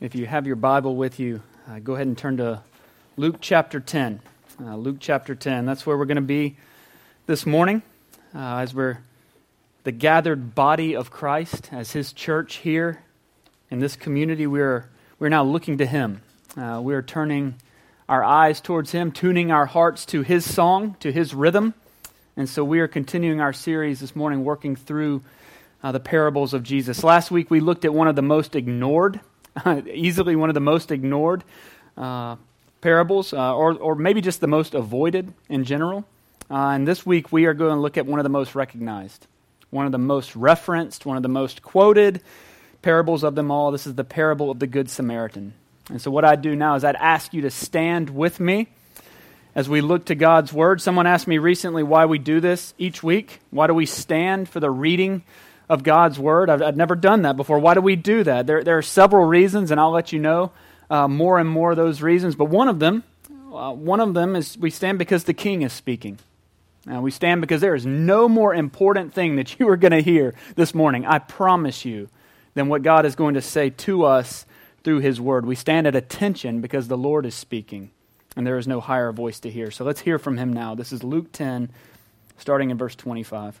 If you have your Bible with you, uh, go ahead and turn to Luke chapter 10. Uh, Luke chapter 10. That's where we're going to be this morning uh, as we're the gathered body of Christ, as his church here in this community. We're, we're now looking to him. Uh, we're turning our eyes towards him, tuning our hearts to his song, to his rhythm. And so we are continuing our series this morning, working through uh, the parables of Jesus. Last week we looked at one of the most ignored, easily one of the most ignored uh, parables, uh, or, or maybe just the most avoided in general. Uh, and this week we are going to look at one of the most recognized, one of the most referenced, one of the most quoted parables of them all. This is the parable of the Good Samaritan. And so what I'd do now is I'd ask you to stand with me as we look to God's Word. Someone asked me recently why we do this each week. Why do we stand for the reading of God's Word. I've, I've never done that before. Why do we do that? There, there are several reasons, and I'll let you know uh, more and more of those reasons. But one of them, uh, one of them is we stand because the King is speaking. Uh, we stand because there is no more important thing that you are going to hear this morning, I promise you, than what God is going to say to us through His Word. We stand at attention because the Lord is speaking, and there is no higher voice to hear. So let's hear from Him now. This is Luke 10, starting in verse 25.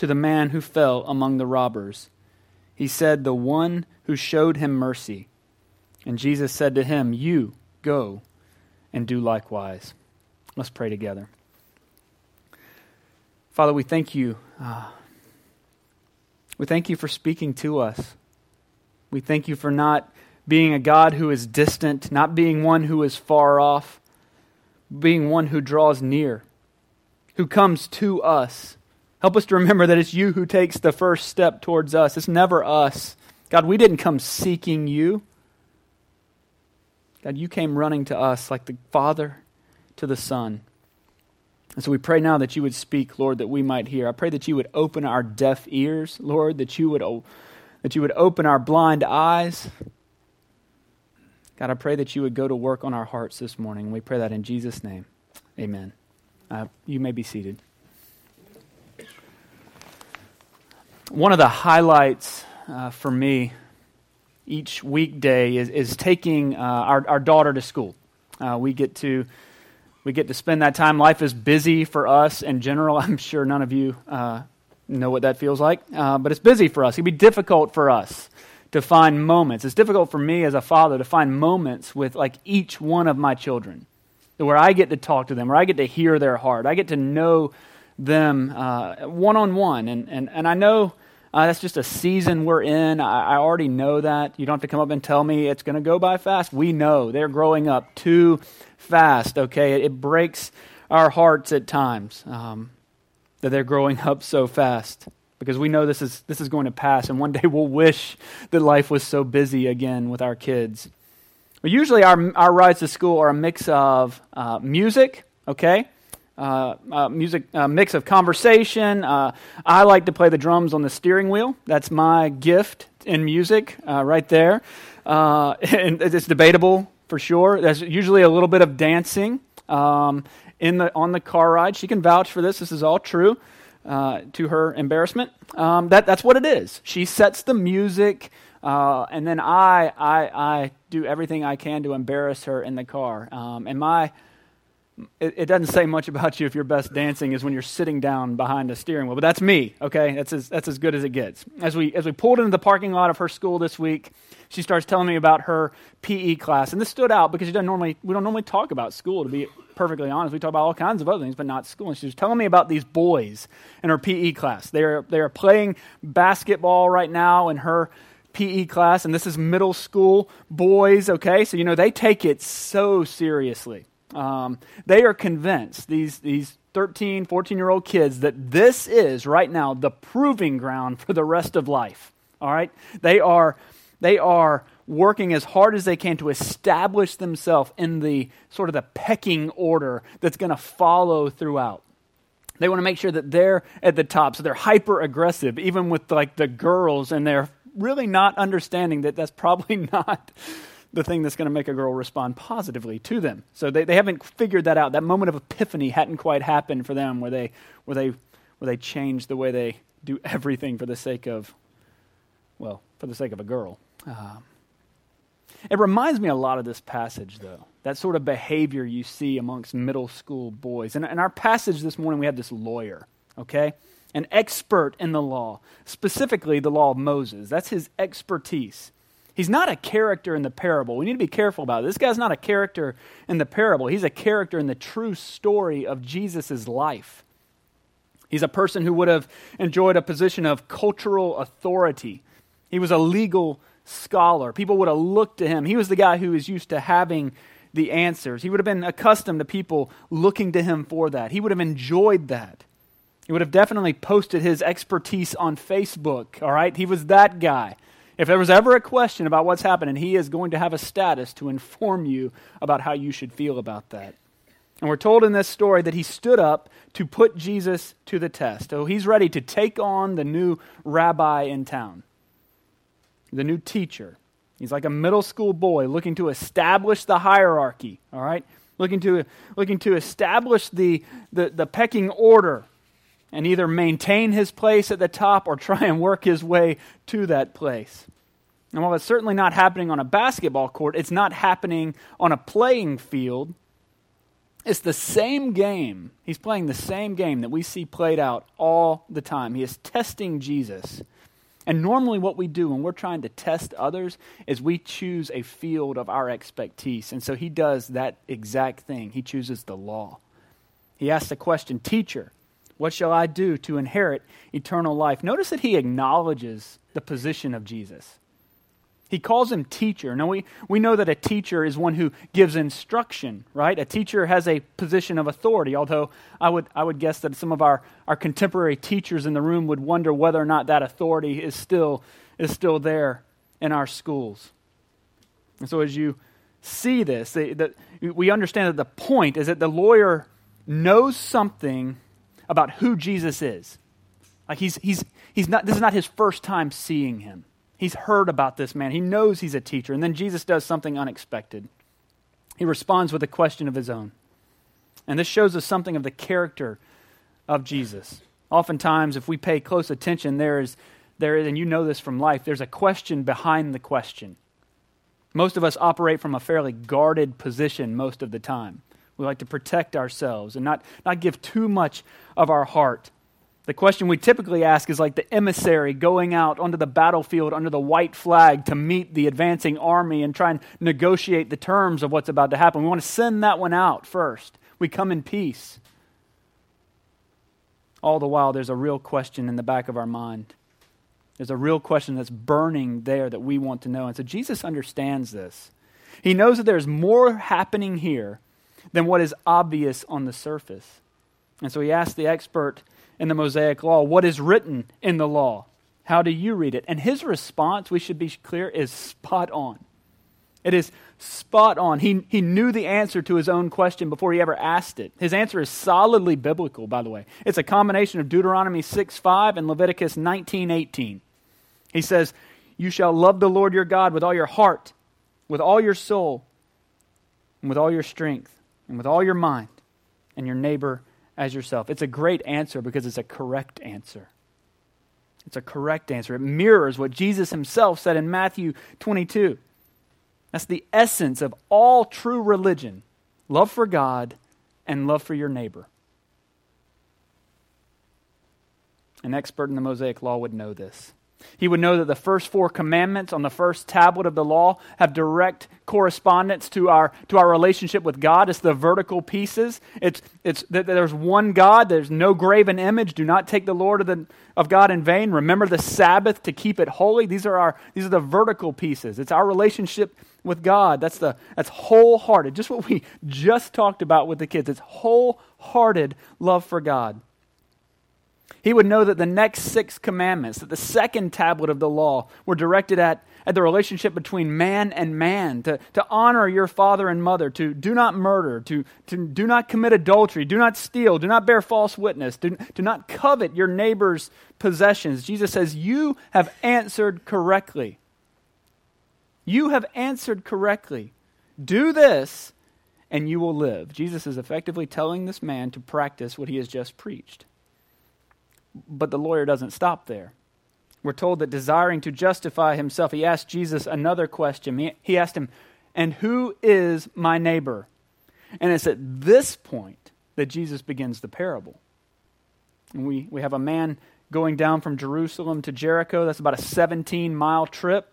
to the man who fell among the robbers. He said, The one who showed him mercy. And Jesus said to him, You go and do likewise. Let's pray together. Father, we thank you. Uh, we thank you for speaking to us. We thank you for not being a God who is distant, not being one who is far off, being one who draws near, who comes to us Help us to remember that it's you who takes the first step towards us. It's never us. God, we didn't come seeking you. God, you came running to us like the Father to the Son. And so we pray now that you would speak, Lord, that we might hear. I pray that you would open our deaf ears, Lord, that you would, that you would open our blind eyes. God, I pray that you would go to work on our hearts this morning. We pray that in Jesus' name. Amen. Uh, you may be seated. One of the highlights uh, for me each weekday is, is taking uh, our, our daughter to school. Uh, we get to we get to spend that time. Life is busy for us in general. I'm sure none of you uh, know what that feels like, uh, but it's busy for us. It can be difficult for us to find moments. It's difficult for me as a father to find moments with like each one of my children, where I get to talk to them, where I get to hear their heart, I get to know them one on one, and and and I know uh, that's just a season we're in. I, I, already know that. You don't have to come up and tell me it's going to go by fast. We know they're growing up too fast, okay? It, it breaks our hearts at times um, that they're growing up so fast because we know this is, this is going to pass, and one day we'll wish that life was so busy again with our kids. But usually, our, our rides to school are a mix of uh, music, okay? Uh, uh, music uh, mix of conversation. Uh, I like to play the drums on the steering wheel. That's my gift in music, uh, right there. Uh, and it's debatable for sure. There's usually a little bit of dancing um, in the, on the car ride. She can vouch for this. This is all true. To her embarrassment, um, that, that's what it is. She sets the music, uh, and then I, I, I do everything I can to embarrass her in the car. Um, and my it, it, doesn't say much about you if your best dancing is when you're sitting down behind a steering wheel. But that's me, okay? That's as, that's as good as it gets. As we, as we pulled into the parking lot of her school this week, she starts telling me about her PE class. And this stood out because she doesn't normally, we don't normally talk about school, to be perfectly honest. We talk about all kinds of other things, but not school. And she was telling me about these boys in her PE class. They are, they are playing basketball right now in her PE class, and this is middle school boys, okay? So, you know, they take it so seriously. Um, they are convinced, these, these 13, 14 year old kids, that this is right now the proving ground for the rest of life. All right? They are, they are working as hard as they can to establish themselves in the sort of the pecking order that's going to follow throughout. They want to make sure that they're at the top, so they're hyper aggressive, even with like the girls, and they're really not understanding that that's probably not the thing that's going to make a girl respond positively to them. So they, they haven't figured that out. That moment of epiphany hadn't quite happened for them where they, where they, where they change the way they do everything for the sake of, well, for the sake of a girl. Um, it reminds me a lot of this passage, though, that sort of behavior you see amongst middle school boys. And in our passage this morning, we have this lawyer, okay? An expert in the law, specifically the law of Moses. That's his expertise. He's not a character in the parable. We need to be careful about it. This guy's not a character in the parable. He's a character in the true story of Jesus' life. He's a person who would have enjoyed a position of cultural authority. He was a legal scholar. People would have looked to him. He was the guy who was used to having the answers. He would have been accustomed to people looking to him for that. He would have enjoyed that. He would have definitely posted his expertise on Facebook, all right? He was that guy. If there was ever a question about what's happening, he is going to have a status to inform you about how you should feel about that. And we're told in this story that he stood up to put Jesus to the test. So he's ready to take on the new rabbi in town, the new teacher. He's like a middle school boy looking to establish the hierarchy, all right? Looking to, looking to establish the, the, the pecking order and either maintain his place at the top or try and work his way to that place. And while it's certainly not happening on a basketball court, it's not happening on a playing field. It's the same game. He's playing the same game that we see played out all the time. He is testing Jesus. And normally, what we do when we're trying to test others is we choose a field of our expertise. And so he does that exact thing. He chooses the law. He asks the question Teacher, what shall I do to inherit eternal life? Notice that he acknowledges the position of Jesus. He calls him teacher. Now, we, we know that a teacher is one who gives instruction, right? A teacher has a position of authority, although I would, I would guess that some of our, our contemporary teachers in the room would wonder whether or not that authority is still, is still there in our schools. And so, as you see this, the, the, we understand that the point is that the lawyer knows something about who Jesus is. Like he's, he's, he's not, this is not his first time seeing him. He's heard about this man. He knows he's a teacher. And then Jesus does something unexpected. He responds with a question of his own. And this shows us something of the character of Jesus. Oftentimes, if we pay close attention, there is, there is, and you know this from life, there's a question behind the question. Most of us operate from a fairly guarded position most of the time. We like to protect ourselves and not, not give too much of our heart the question we typically ask is like the emissary going out onto the battlefield under the white flag to meet the advancing army and try and negotiate the terms of what's about to happen. We want to send that one out first. We come in peace. All the while, there's a real question in the back of our mind. There's a real question that's burning there that we want to know. And so Jesus understands this. He knows that there's more happening here than what is obvious on the surface. And so he asked the expert in the Mosaic law, what is written in the law. How do you read it? And his response, we should be clear, is spot on. It is spot on. He, he knew the answer to his own question before he ever asked it. His answer is solidly biblical, by the way. It's a combination of Deuteronomy 6 5 and Leviticus nineteen eighteen. He says, You shall love the Lord your God with all your heart with all your soul, and with all your strength, and with all your mind, and your neighbor as yourself. It's a great answer because it's a correct answer. It's a correct answer. It mirrors what Jesus himself said in Matthew 22. That's the essence of all true religion love for God and love for your neighbor. An expert in the Mosaic Law would know this. He would know that the first four commandments on the first tablet of the law have direct correspondence to our, to our relationship with God. It's the vertical pieces. It's, it's that there's one God, there's no graven image. Do not take the Lord of, the, of God in vain. Remember the Sabbath to keep it holy. These are, our, these are the vertical pieces. It's our relationship with God. That's, the, that's wholehearted. Just what we just talked about with the kids. It's wholehearted love for God. He would know that the next six commandments, that the second tablet of the law, were directed at, at the relationship between man and man, to, to honor your father and mother, to do not murder, to, to do not commit adultery, do not steal, do not bear false witness, do, do not covet your neighbor's possessions. Jesus says, You have answered correctly. You have answered correctly. Do this, and you will live. Jesus is effectively telling this man to practice what he has just preached. But the lawyer doesn't stop there. We're told that desiring to justify himself, he asked Jesus another question. He, asked him, And who is my neighbor? And it's at this point that Jesus begins the parable. And we, we have a man going down from Jerusalem to Jericho. That's about a 17 mile trip.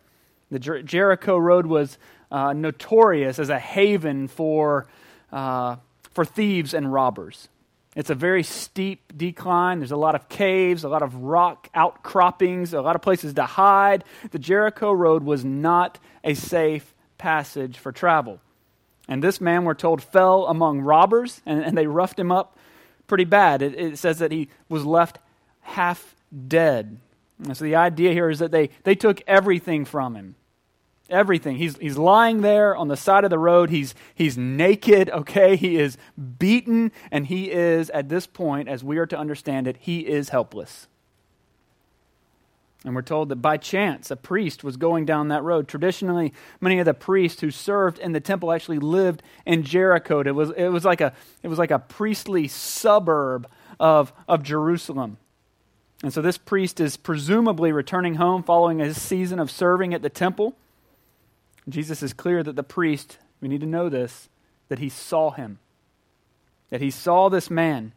The Jer- Jericho road was uh, notorious as a haven for, uh, for thieves and robbers. It's a very steep decline. There's a lot of caves, a lot of rock outcroppings, a lot of places to hide. The Jericho Road was not a safe passage for travel. And this man, we're told, fell among robbers, and, and they roughed him up pretty bad. It, it says that he was left half dead. And so the idea here is that they, they took everything from him everything. He's, he's lying there on the side of the road. He's, he's naked, okay? He is beaten, and he is, at this point, as we are to understand it, he is helpless. And we're told that by chance a priest was going down that road. Traditionally, many of the priests who served in the temple actually lived in Jericho. It was, it was, like, a, it was like a priestly suburb of, of Jerusalem. And so this priest is presumably returning home following his season of serving at the temple. Jesus is clear that the priest, we need to know this, that he saw him. That he saw this man.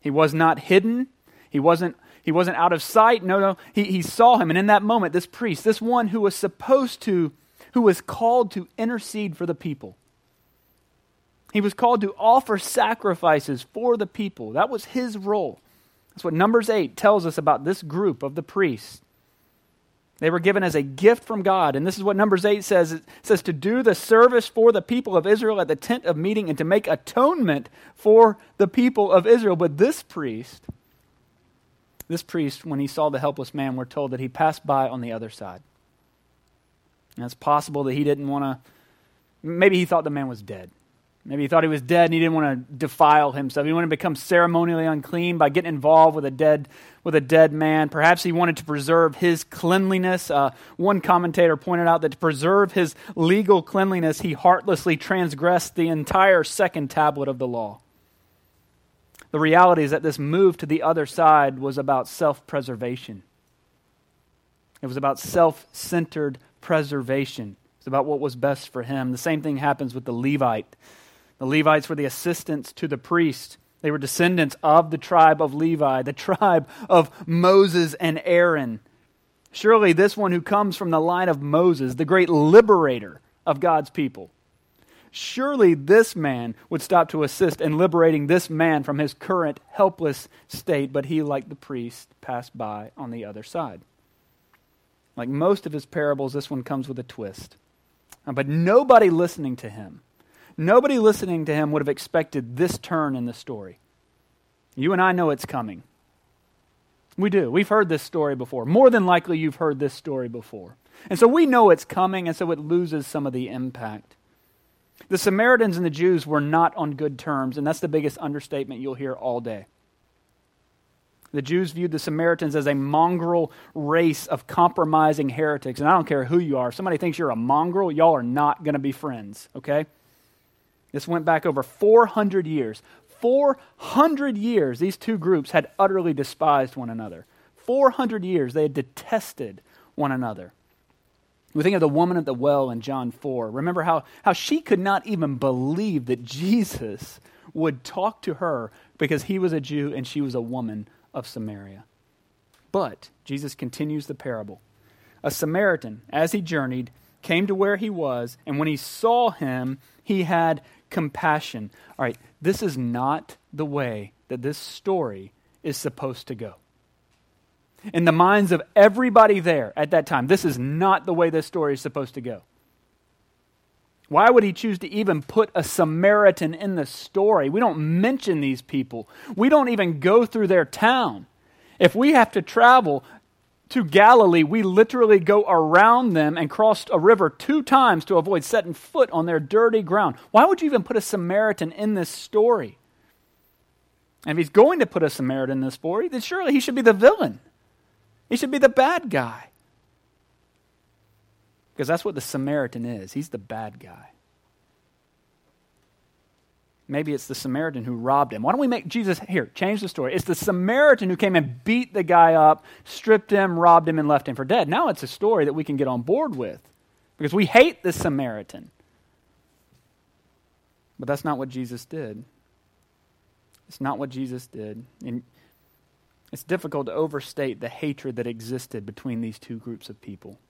He was not hidden. He wasn't, he wasn't out of sight. No, no. He, he saw him. And in that moment, this priest, this one who was supposed to, who was called to intercede for the people, he was called to offer sacrifices for the people. That was his role. That's what Numbers 8 tells us about this group of the priests. They were given as a gift from God. And this is what Numbers 8 says it says to do the service for the people of Israel at the tent of meeting and to make atonement for the people of Israel. But this priest, this priest, when he saw the helpless man, we're told that he passed by on the other side. And it's possible that he didn't want to, maybe he thought the man was dead. Maybe he thought he was dead and he didn't want to defile himself. He didn't want to become ceremonially unclean by getting involved with a dead, with a dead man. Perhaps he wanted to preserve his cleanliness. Uh, one commentator pointed out that to preserve his legal cleanliness, he heartlessly transgressed the entire second tablet of the law. The reality is that this move to the other side was about self preservation. It was about self centered preservation. It's about what was best for him. The same thing happens with the Levite. The Levites were the assistants to the priest. They were descendants of the tribe of Levi, the tribe of Moses and Aaron. Surely, this one who comes from the line of Moses, the great liberator of God's people, surely this man would stop to assist in liberating this man from his current helpless state, but he, like the priest, passed by on the other side. Like most of his parables, this one comes with a twist. But nobody listening to him Nobody listening to him would have expected this turn in the story. You and I know it's coming. We do. We've heard this story before. More than likely, you've heard this story before. And so we know it's coming, and so it loses some of the impact. The Samaritans and the Jews were not on good terms, and that's the biggest understatement you'll hear all day. The Jews viewed the Samaritans as a mongrel race of compromising heretics. And I don't care who you are. If somebody thinks you're a mongrel, y'all are not going to be friends, okay? This went back over 400 years. 400 years, these two groups had utterly despised one another. 400 years, they had detested one another. We think of the woman at the well in John 4. Remember how, how she could not even believe that Jesus would talk to her because he was a Jew and she was a woman of Samaria. But Jesus continues the parable. A Samaritan, as he journeyed, came to where he was, and when he saw him, he had compassion. All right, this is not the way that this story is supposed to go. In the minds of everybody there at that time, this is not the way this story is supposed to go. Why would he choose to even put a Samaritan in the story? We don't mention these people. We don't even go through their town. If we have to travel to Galilee, we literally go around them and cross a river two times to avoid setting foot on their dirty ground. Why would you even put a Samaritan in this story? And if he's going to put a Samaritan in this story, then surely he should be the villain. He should be the bad guy. Because that's what the Samaritan is. He's the bad guy. Maybe it's the Samaritan who robbed him. Why don't we make Jesus here? Change the story. It's the Samaritan who came and beat the guy up, stripped him, robbed him, and left him for dead. Now it's a story that we can get on board with because we hate the Samaritan. But that's not what Jesus did. It's not what Jesus did. And it's difficult to overstate the hatred that existed between these two groups of people.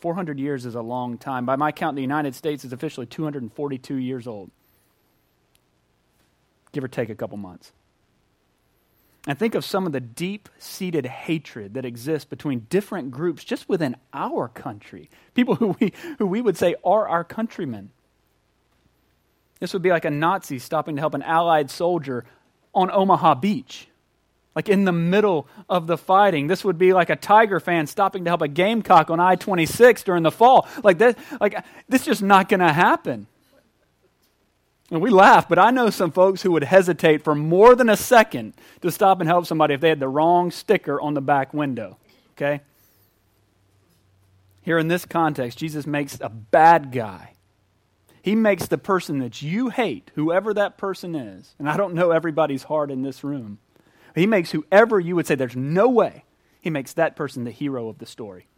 400 years is a long time. By my count, the United States is officially 242 years old, give or take a couple months. And think of some of the deep seated hatred that exists between different groups just within our country. People who we, who we would say are our countrymen. This would be like a Nazi stopping to help an Allied soldier on Omaha Beach like in the middle of the fighting. This would be like a Tiger fan stopping to help a Gamecock on I 26 during the fall. Like, that, like this is just not going to happen. And we laugh, but I know some folks who would hesitate for more than a second to stop and help somebody if they had the wrong sticker on the back window. Okay? Here in this context, Jesus makes a bad guy. He makes the person that you hate, whoever that person is, and I don't know everybody's heart in this room, he makes whoever you would say there's no way, he makes that person the hero of the story.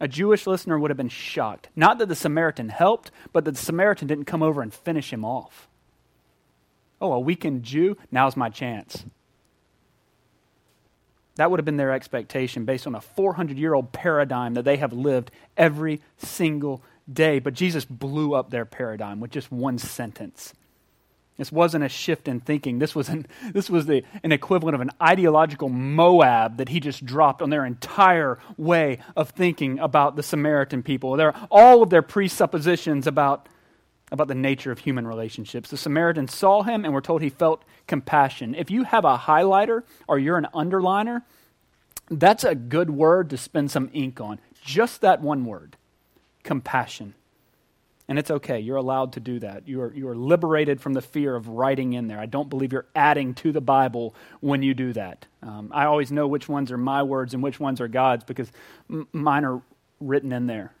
A Jewish listener would have been shocked. Not that the Samaritan helped, but that the Samaritan didn't come over and finish him off. Oh, a weakened Jew? Now's my chance. That would have been their expectation based on a 400 year old paradigm that they have lived every single day. But Jesus blew up their paradigm with just one sentence. This wasn't a shift in thinking. This was an, this was the, an equivalent of an ideological Moab that he just dropped on their entire way of thinking about the Samaritan people. Their, all of their presuppositions about, about the nature of human relationships. The Samaritan saw him and were told he felt compassion. If you have a highlighter or you're an underliner, that's a good word to spend some ink on. Just that one word compassion. And it's okay. You're allowed to do that. You are, you are liberated from the fear of writing in there. I don't believe you're adding to the Bible when you do that. Um, I always know which ones are my words and which ones are God's because m- mine are written in there.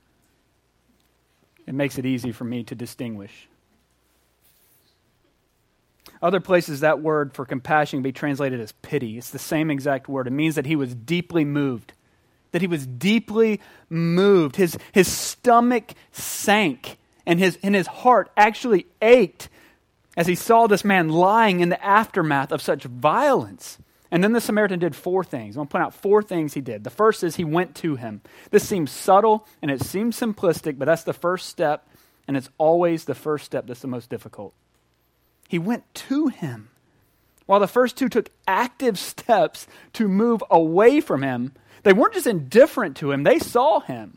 It makes it easy for me to distinguish. Other places, that word for compassion can be translated as pity. It's the same exact word. It means that he was deeply moved. That he was deeply moved. His, his stomach sank and his, and his heart actually ached as he saw this man lying in the aftermath of such violence. And then the Samaritan did four things. I'm going to point out four things he did. The first is he went to him. This seems subtle and it seems simplistic, but that's the first step, and it's always the first step that's the most difficult. He went to him. While the first two took active steps to move away from him, they weren't just indifferent to him, they saw him.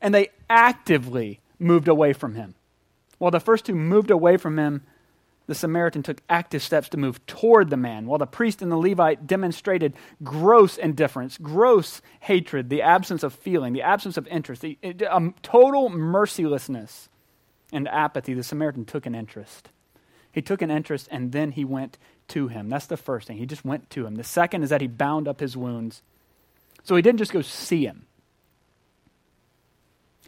And they actively moved away from him. While the first two moved away from him, the Samaritan took active steps to move toward the man, while the priest and the Levite demonstrated gross indifference, gross hatred, the absence of feeling, the absence of interest, the um, total mercilessness and apathy. The Samaritan took an interest. He took an interest and then he went to him. That's the first thing. He just went to him. The second is that he bound up his wounds. So he didn't just go see him.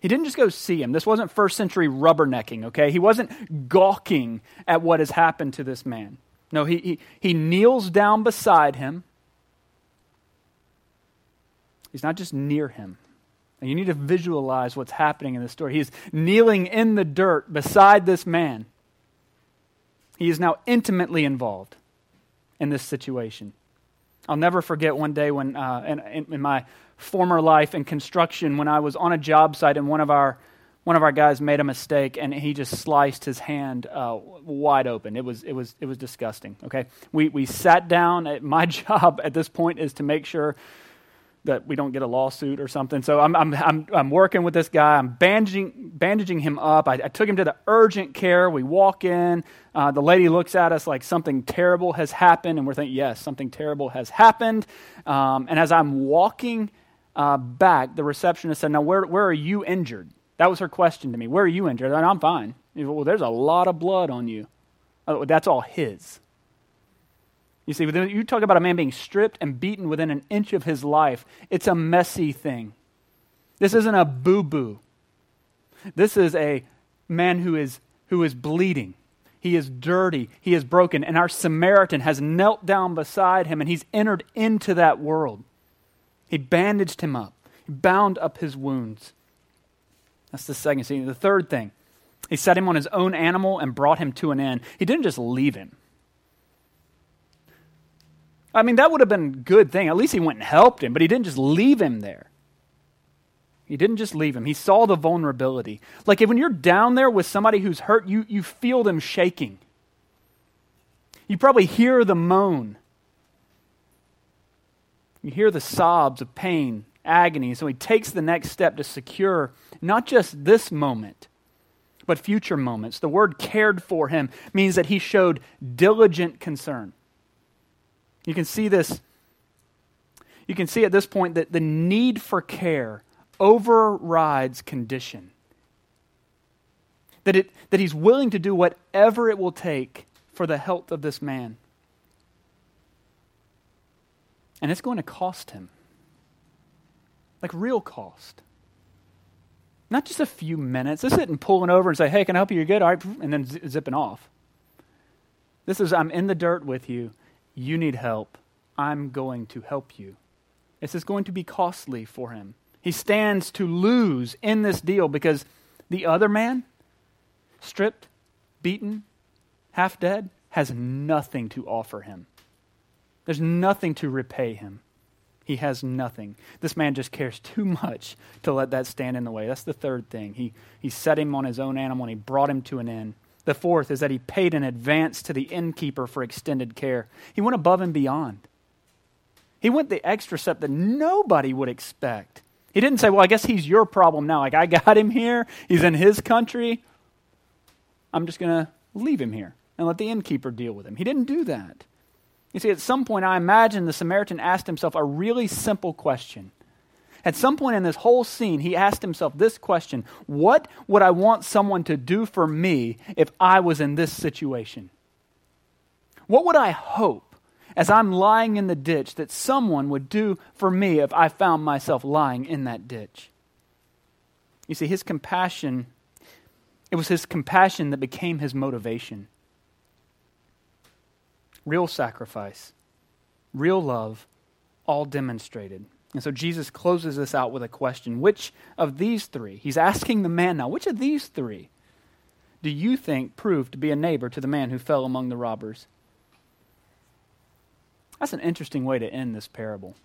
He didn't just go see him. This wasn't first century rubbernecking, okay? He wasn't gawking at what has happened to this man. No, he, he, he kneels down beside him. He's not just near him. And you need to visualize what's happening in this story. He's kneeling in the dirt beside this man. He is now intimately involved in this situation. I'll never forget one day when, uh, in, in, my former life in construction, when I was on a job site and one of our one of our guys made a mistake and he just sliced his hand uh, wide open. It was, it, was, it was disgusting. Okay, we, we sat down. At, my job at this point is to make sure that we don't get a lawsuit or something. So I'm, I'm, I'm, I'm working with this guy. I'm bandaging, bandaging him up. I, I took him to the urgent care. We walk in. Uh, the lady looks at us like something terrible has happened, and we're thinking, yes, something terrible has happened. Um, and as I'm walking uh, back, the receptionist said, Now, where, where are you injured? That was her question to me. Where are you injured? And I'm fine. Well, there's a lot of blood on you. Oh, that's all his. You see, you talk about a man being stripped and beaten within an inch of his life. It's a messy thing. This isn't a boo boo. This is a man who is, who is bleeding. He is dirty. He is broken. And our Samaritan has knelt down beside him and he's entered into that world. He bandaged him up, he bound up his wounds. That's the second scene. The third thing, he set him on his own animal and brought him to an inn. He didn't just leave him. I mean, that would have been a good thing. At least he went and helped him, but he didn't just leave him there. He didn't just leave him. He saw the vulnerability. Like when you're down there with somebody who's hurt, you, you feel them shaking. You probably hear the moan. You hear the sobs of pain, agony. So he takes the next step to secure not just this moment, but future moments. The word cared for him means that he showed diligent concern. You can see this. You can see at this point that the need for care overrides condition. That, it, that he's willing to do whatever it will take for the health of this man. And it's going to cost him. Like real cost. Not just a few minutes. This isn't pulling over and say, hey, can I help you? You're good. All right. And then zipping off. This is, I'm in the dirt with you. You need help. I'm going to help you. This is going to be costly for him. He stands to lose in this deal because the other man, stripped, beaten, half dead, has nothing to offer him. There's nothing to repay him. He has nothing. This man just cares too much to let that stand in the way. That's the third thing. He, he set him on his own animal and he brought him to an inn. The fourth is that he paid in advance to the innkeeper for extended care. He went above and beyond. He went the extra step that nobody would expect. He didn't say, Well, I guess he's your problem now. Like, I got him here. He's in his country. I'm just going to leave him here and let the innkeeper deal with him. He didn't do that. You see, at some point, I imagine the Samaritan asked himself a really simple question at some point in this whole scene, he asked himself this question What would I want someone to do for me if I was in this situation? What would I hope as I'm lying in the ditch that someone would do for me if I found myself lying in that ditch? You see, his compassion, it was his compassion that became his motivation. Real sacrifice, real love, all demonstrated. And so Jesus closes this out with a question Which of these three, he's asking the man now, which of these three do you think proved to be a neighbor to the man who fell among the robbers? That's an interesting way to end this parable.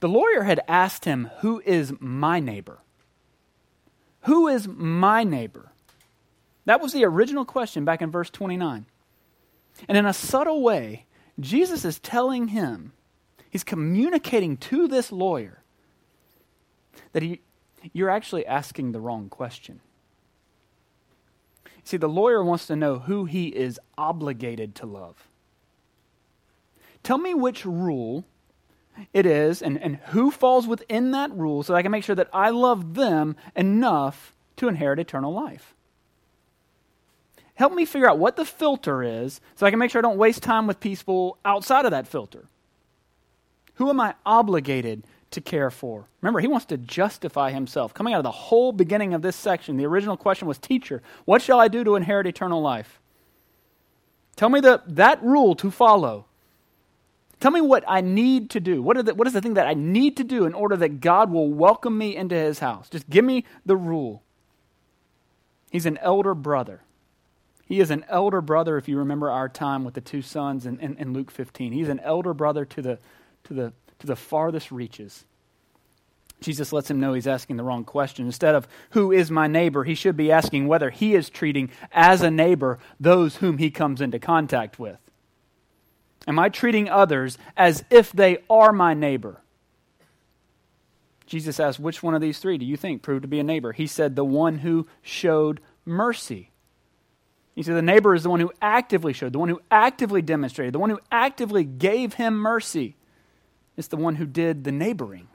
The lawyer had asked him, Who is my neighbor? Who is my neighbor? That was the original question back in verse 29. And in a subtle way, Jesus is telling him, he's communicating to this lawyer that he, you're actually asking the wrong question. See, the lawyer wants to know who he is obligated to love. Tell me which rule it is and, and who falls within that rule so I can make sure that I love them enough to inherit eternal life. Help me figure out what the filter is so I can make sure I don't waste time with people outside of that filter. Who am I obligated to care for? Remember, he wants to justify himself. Coming out of the whole beginning of this section, the original question was Teacher, what shall I do to inherit eternal life? Tell me the, that rule to follow. Tell me what I need to do. What, the, what is the thing that I need to do in order that God will welcome me into his house? Just give me the rule. He's an elder brother. He is an elder brother, if you remember our time with the two sons in, in, in Luke 15. He's an elder brother to the, to, the, to the farthest reaches. Jesus lets him know he's asking the wrong question. Instead of, who is my neighbor, he should be asking whether he is treating as a neighbor those whom he comes into contact with. Am I treating others as if they are my neighbor? Jesus asked, Which one of these three do you think proved to be a neighbor? He said, The one who showed mercy. He said, The neighbor is the one who actively showed, the one who actively demonstrated, the one who actively gave him mercy. It's the one who did the neighboring.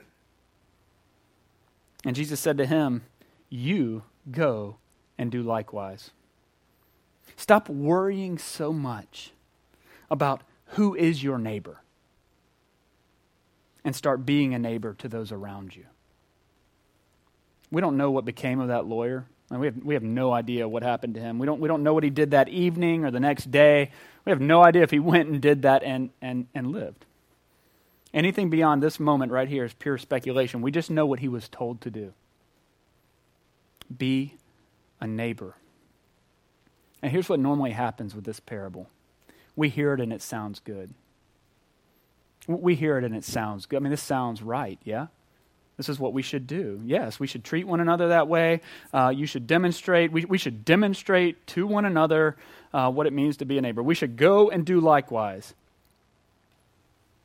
And Jesus said to him, You go and do likewise. Stop worrying so much about who is your neighbor? And start being a neighbor to those around you. We don't know what became of that lawyer. We, have, we have no idea what happened to him. We don't, we don't know what he did that evening or the next day. We have no idea if he went and did that and, and, and lived. Anything beyond this moment right here is pure speculation. We just know what he was told to do be a neighbor. And here's what normally happens with this parable we hear it and it sounds good. We hear it and it sounds good. I mean, this sounds right, yeah? This is what we should do. Yes, we should treat one another that way. Uh, you should demonstrate, we, we should demonstrate to one another uh, what it means to be a neighbor. We should go and do likewise.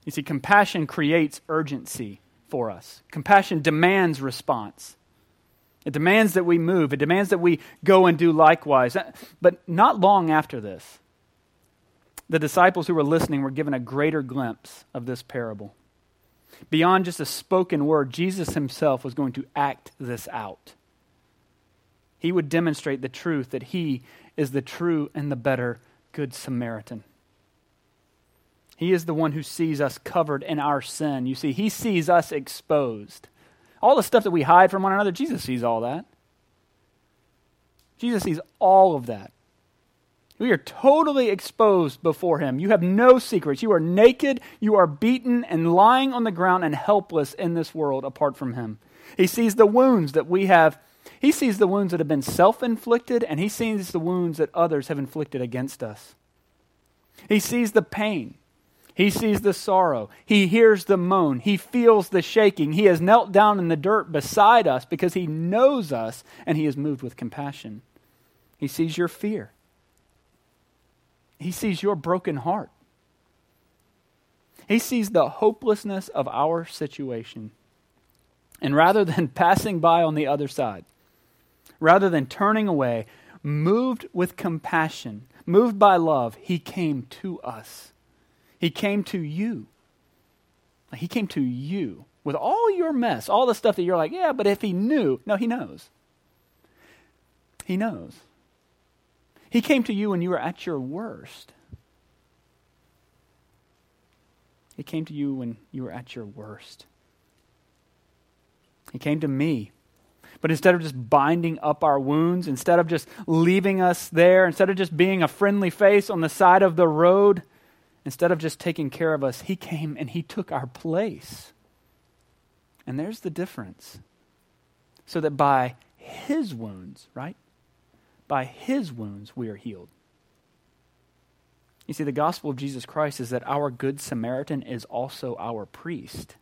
You see, compassion creates urgency for us, compassion demands response. It demands that we move, it demands that we go and do likewise. But not long after this, the disciples who were listening were given a greater glimpse of this parable. Beyond just a spoken word, Jesus himself was going to act this out. He would demonstrate the truth that he is the true and the better Good Samaritan. He is the one who sees us covered in our sin. You see, he sees us exposed. All the stuff that we hide from one another, Jesus sees all that. Jesus sees all of that. We are totally exposed before him. You have no secrets. You are naked, you are beaten, and lying on the ground and helpless in this world apart from him. He sees the wounds that we have. He sees the wounds that have been self inflicted, and he sees the wounds that others have inflicted against us. He sees the pain. He sees the sorrow. He hears the moan. He feels the shaking. He has knelt down in the dirt beside us because he knows us and he is moved with compassion. He sees your fear. He sees your broken heart. He sees the hopelessness of our situation. And rather than passing by on the other side, rather than turning away, moved with compassion, moved by love, he came to us. He came to you. He came to you with all your mess, all the stuff that you're like, yeah, but if he knew, no, he knows. He knows. He came to you when you were at your worst. He came to you when you were at your worst. He came to me. But instead of just binding up our wounds, instead of just leaving us there, instead of just being a friendly face on the side of the road, instead of just taking care of us, He came and He took our place. And there's the difference. So that by His wounds, right? By his wounds we are healed. You see, the gospel of Jesus Christ is that our good Samaritan is also our priest,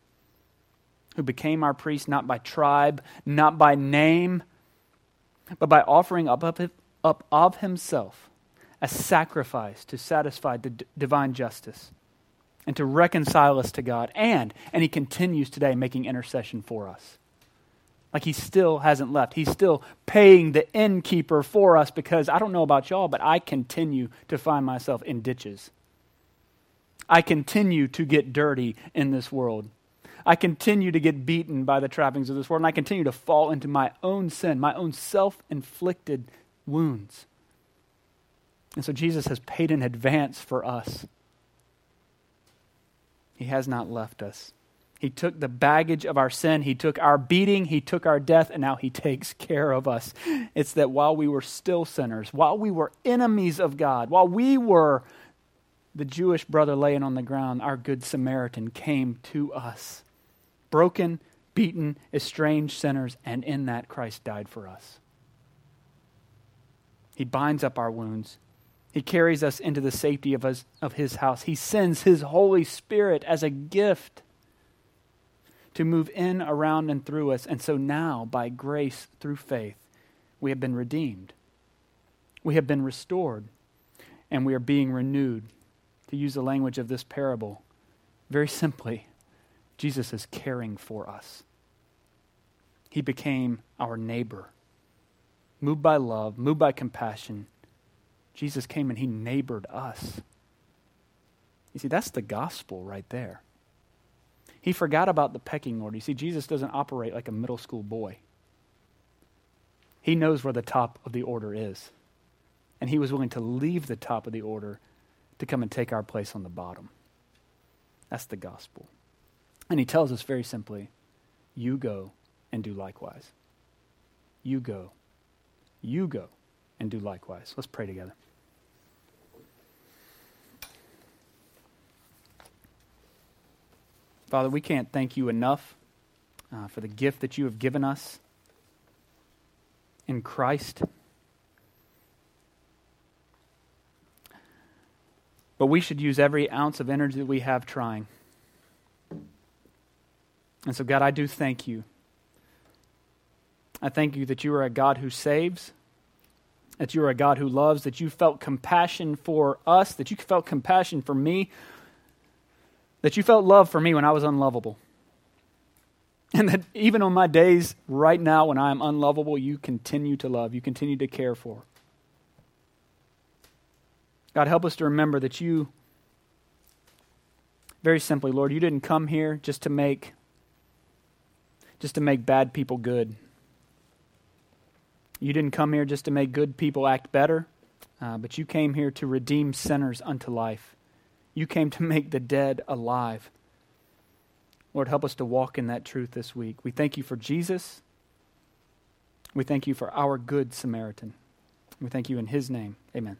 who became our priest not by tribe, not by name, but by offering up, up, of himself a sacrifice to satisfy the d- divine justice and to reconcile us to God. And, and he continues today making intercession for us. Like he still hasn't left. He's still paying the innkeeper for us because I don't know about y'all, but I continue to find myself in ditches. I continue to get dirty in this world. I continue to get beaten by the trappings of this world, and I continue to fall into my own sin, my own self inflicted wounds. And so Jesus has paid in advance for us. He has not left us. He took the baggage of our sin. He took our beating. He took our death, and now He takes care of us. It's that while we were still sinners, while we were enemies of God, while we were the Jewish brother laying on the ground, our good Samaritan came to us. Broken, beaten, estranged sinners, and in that Christ died for us. He binds up our wounds. He carries us into the safety of his, of his house. He sends His Holy Spirit as a gift to move in, around, and through us. And so now, by grace through faith, we have been redeemed. We have been restored, and we are being renewed. To use the language of this parable, very simply, Jesus is caring for us. He became our neighbor. Moved by love, moved by compassion, Jesus came and he neighbored us. You see, that's the gospel right there. He forgot about the pecking order. You see, Jesus doesn't operate like a middle school boy. He knows where the top of the order is. And he was willing to leave the top of the order to come and take our place on the bottom. That's the gospel. And he tells us very simply you go and do likewise. You go. You go and do likewise. Let's pray together. Father, we can't thank you enough uh, for the gift that you have given us in Christ. But we should use every ounce of energy that we have trying. And so, God, I do thank you. I thank you that you are a God who saves, that you are a God who loves, that you felt compassion for us, that you felt compassion for me that you felt love for me when I was unlovable. And that even on my days right now when I am unlovable, you continue to love, you continue to care for. God, help us to remember that you, very simply, Lord, you didn't come here just to make just to make bad people good. You didn't come here just to make good people act better, uh, but you came here to redeem sinners unto life. You came to make the dead alive. Lord, help us to walk in that truth this week. We thank you for Jesus. We thank you for our good Samaritan. We thank you in his name. Amen.